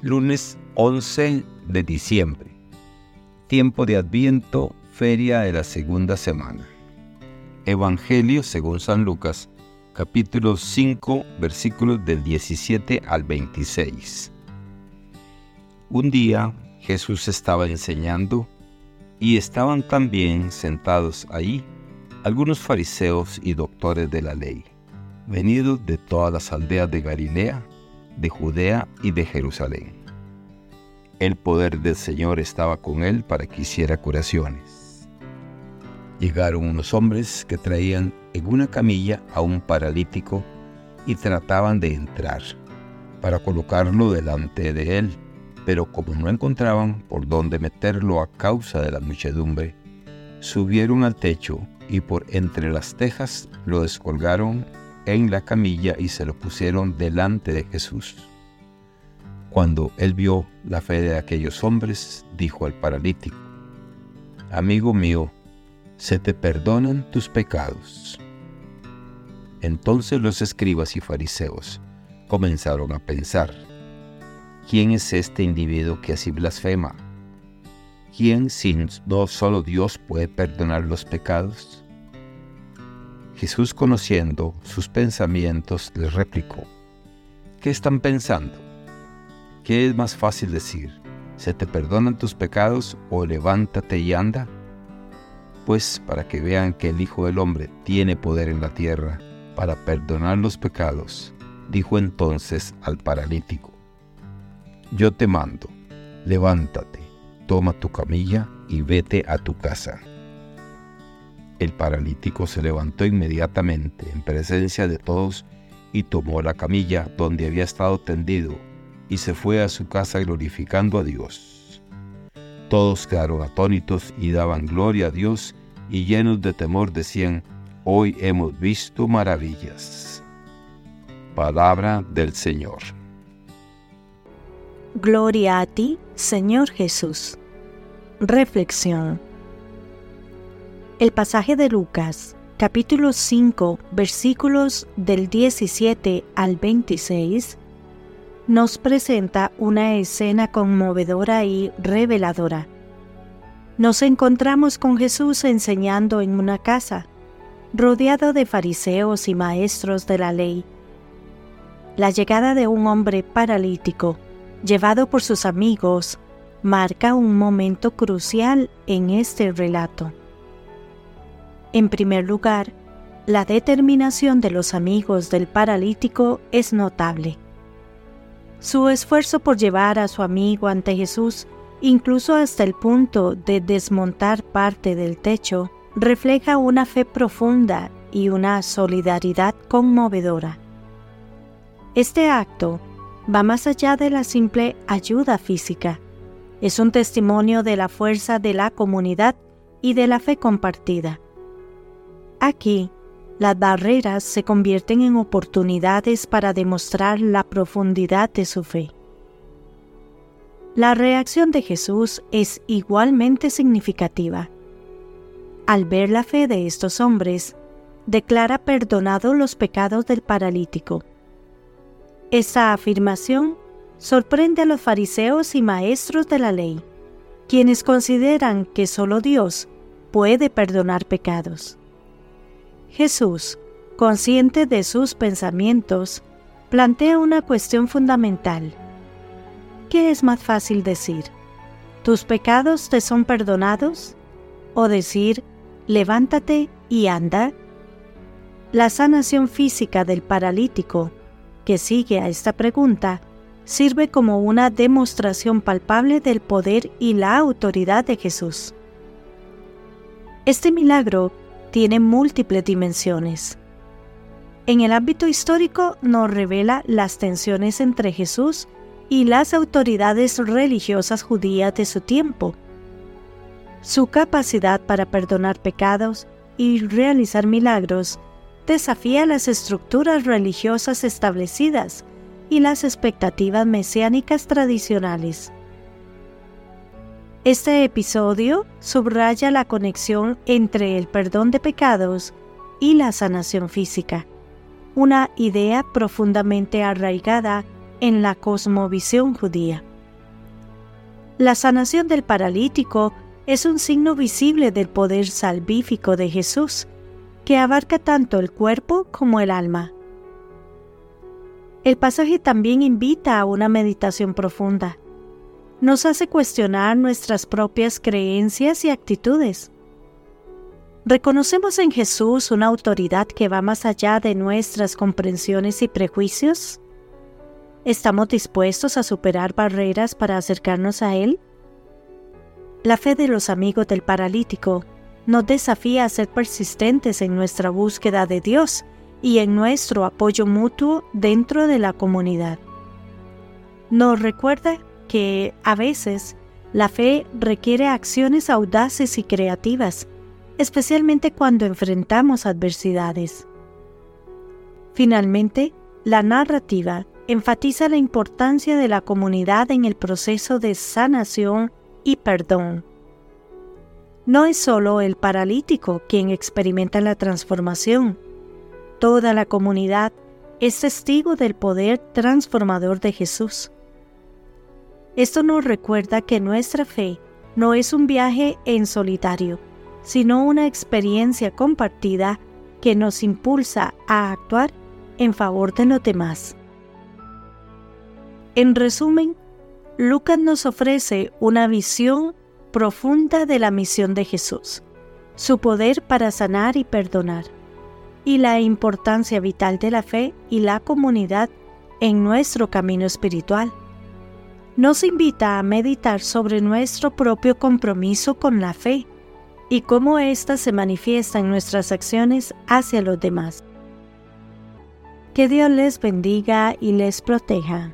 Lunes 11 de diciembre. Tiempo de Adviento, feria de la segunda semana. Evangelio según San Lucas, capítulo 5, versículos del 17 al 26. Un día Jesús estaba enseñando y estaban también sentados ahí algunos fariseos y doctores de la ley, venidos de todas las aldeas de Galilea, de Judea y de Jerusalén. El poder del Señor estaba con él para que hiciera curaciones. Llegaron unos hombres que traían en una camilla a un paralítico y trataban de entrar para colocarlo delante de él, pero como no encontraban por dónde meterlo a causa de la muchedumbre, subieron al techo y por entre las tejas lo descolgaron en la camilla y se lo pusieron delante de Jesús. Cuando él vio la fe de aquellos hombres, dijo al paralítico, Amigo mío, se te perdonan tus pecados. Entonces los escribas y fariseos comenzaron a pensar, ¿quién es este individuo que así blasfema? ¿Quién sin no solo Dios puede perdonar los pecados? Jesús, conociendo sus pensamientos, les replicó, ¿qué están pensando? ¿Qué es más fácil decir? ¿Se te perdonan tus pecados o levántate y anda? Pues para que vean que el Hijo del Hombre tiene poder en la tierra para perdonar los pecados, dijo entonces al paralítico, Yo te mando, levántate, toma tu camilla y vete a tu casa. El paralítico se levantó inmediatamente en presencia de todos y tomó la camilla donde había estado tendido y se fue a su casa glorificando a Dios. Todos quedaron atónitos y daban gloria a Dios y llenos de temor decían, hoy hemos visto maravillas. Palabra del Señor. Gloria a ti, Señor Jesús. Reflexión. El pasaje de Lucas, capítulo 5, versículos del 17 al 26, nos presenta una escena conmovedora y reveladora. Nos encontramos con Jesús enseñando en una casa, rodeado de fariseos y maestros de la ley. La llegada de un hombre paralítico, llevado por sus amigos, marca un momento crucial en este relato. En primer lugar, la determinación de los amigos del paralítico es notable. Su esfuerzo por llevar a su amigo ante Jesús, incluso hasta el punto de desmontar parte del techo, refleja una fe profunda y una solidaridad conmovedora. Este acto va más allá de la simple ayuda física. Es un testimonio de la fuerza de la comunidad y de la fe compartida. Aquí, las barreras se convierten en oportunidades para demostrar la profundidad de su fe. La reacción de Jesús es igualmente significativa. Al ver la fe de estos hombres, declara perdonados los pecados del paralítico. Esta afirmación sorprende a los fariseos y maestros de la ley, quienes consideran que solo Dios puede perdonar pecados. Jesús, consciente de sus pensamientos, plantea una cuestión fundamental. ¿Qué es más fácil decir? ¿Tus pecados te son perdonados? ¿O decir, levántate y anda? La sanación física del paralítico, que sigue a esta pregunta, sirve como una demostración palpable del poder y la autoridad de Jesús. Este milagro tiene múltiples dimensiones. En el ámbito histórico nos revela las tensiones entre Jesús y las autoridades religiosas judías de su tiempo. Su capacidad para perdonar pecados y realizar milagros desafía las estructuras religiosas establecidas y las expectativas mesiánicas tradicionales. Este episodio subraya la conexión entre el perdón de pecados y la sanación física, una idea profundamente arraigada en la cosmovisión judía. La sanación del paralítico es un signo visible del poder salvífico de Jesús, que abarca tanto el cuerpo como el alma. El pasaje también invita a una meditación profunda. Nos hace cuestionar nuestras propias creencias y actitudes. ¿Reconocemos en Jesús una autoridad que va más allá de nuestras comprensiones y prejuicios? ¿Estamos dispuestos a superar barreras para acercarnos a Él? La fe de los amigos del paralítico nos desafía a ser persistentes en nuestra búsqueda de Dios y en nuestro apoyo mutuo dentro de la comunidad. Nos recuerda que a veces la fe requiere acciones audaces y creativas, especialmente cuando enfrentamos adversidades. Finalmente, la narrativa enfatiza la importancia de la comunidad en el proceso de sanación y perdón. No es solo el paralítico quien experimenta la transformación, Toda la comunidad es testigo del poder transformador de Jesús. Esto nos recuerda que nuestra fe no es un viaje en solitario, sino una experiencia compartida que nos impulsa a actuar en favor de los demás. En resumen, Lucas nos ofrece una visión profunda de la misión de Jesús, su poder para sanar y perdonar y la importancia vital de la fe y la comunidad en nuestro camino espiritual. Nos invita a meditar sobre nuestro propio compromiso con la fe y cómo ésta se manifiesta en nuestras acciones hacia los demás. Que Dios les bendiga y les proteja.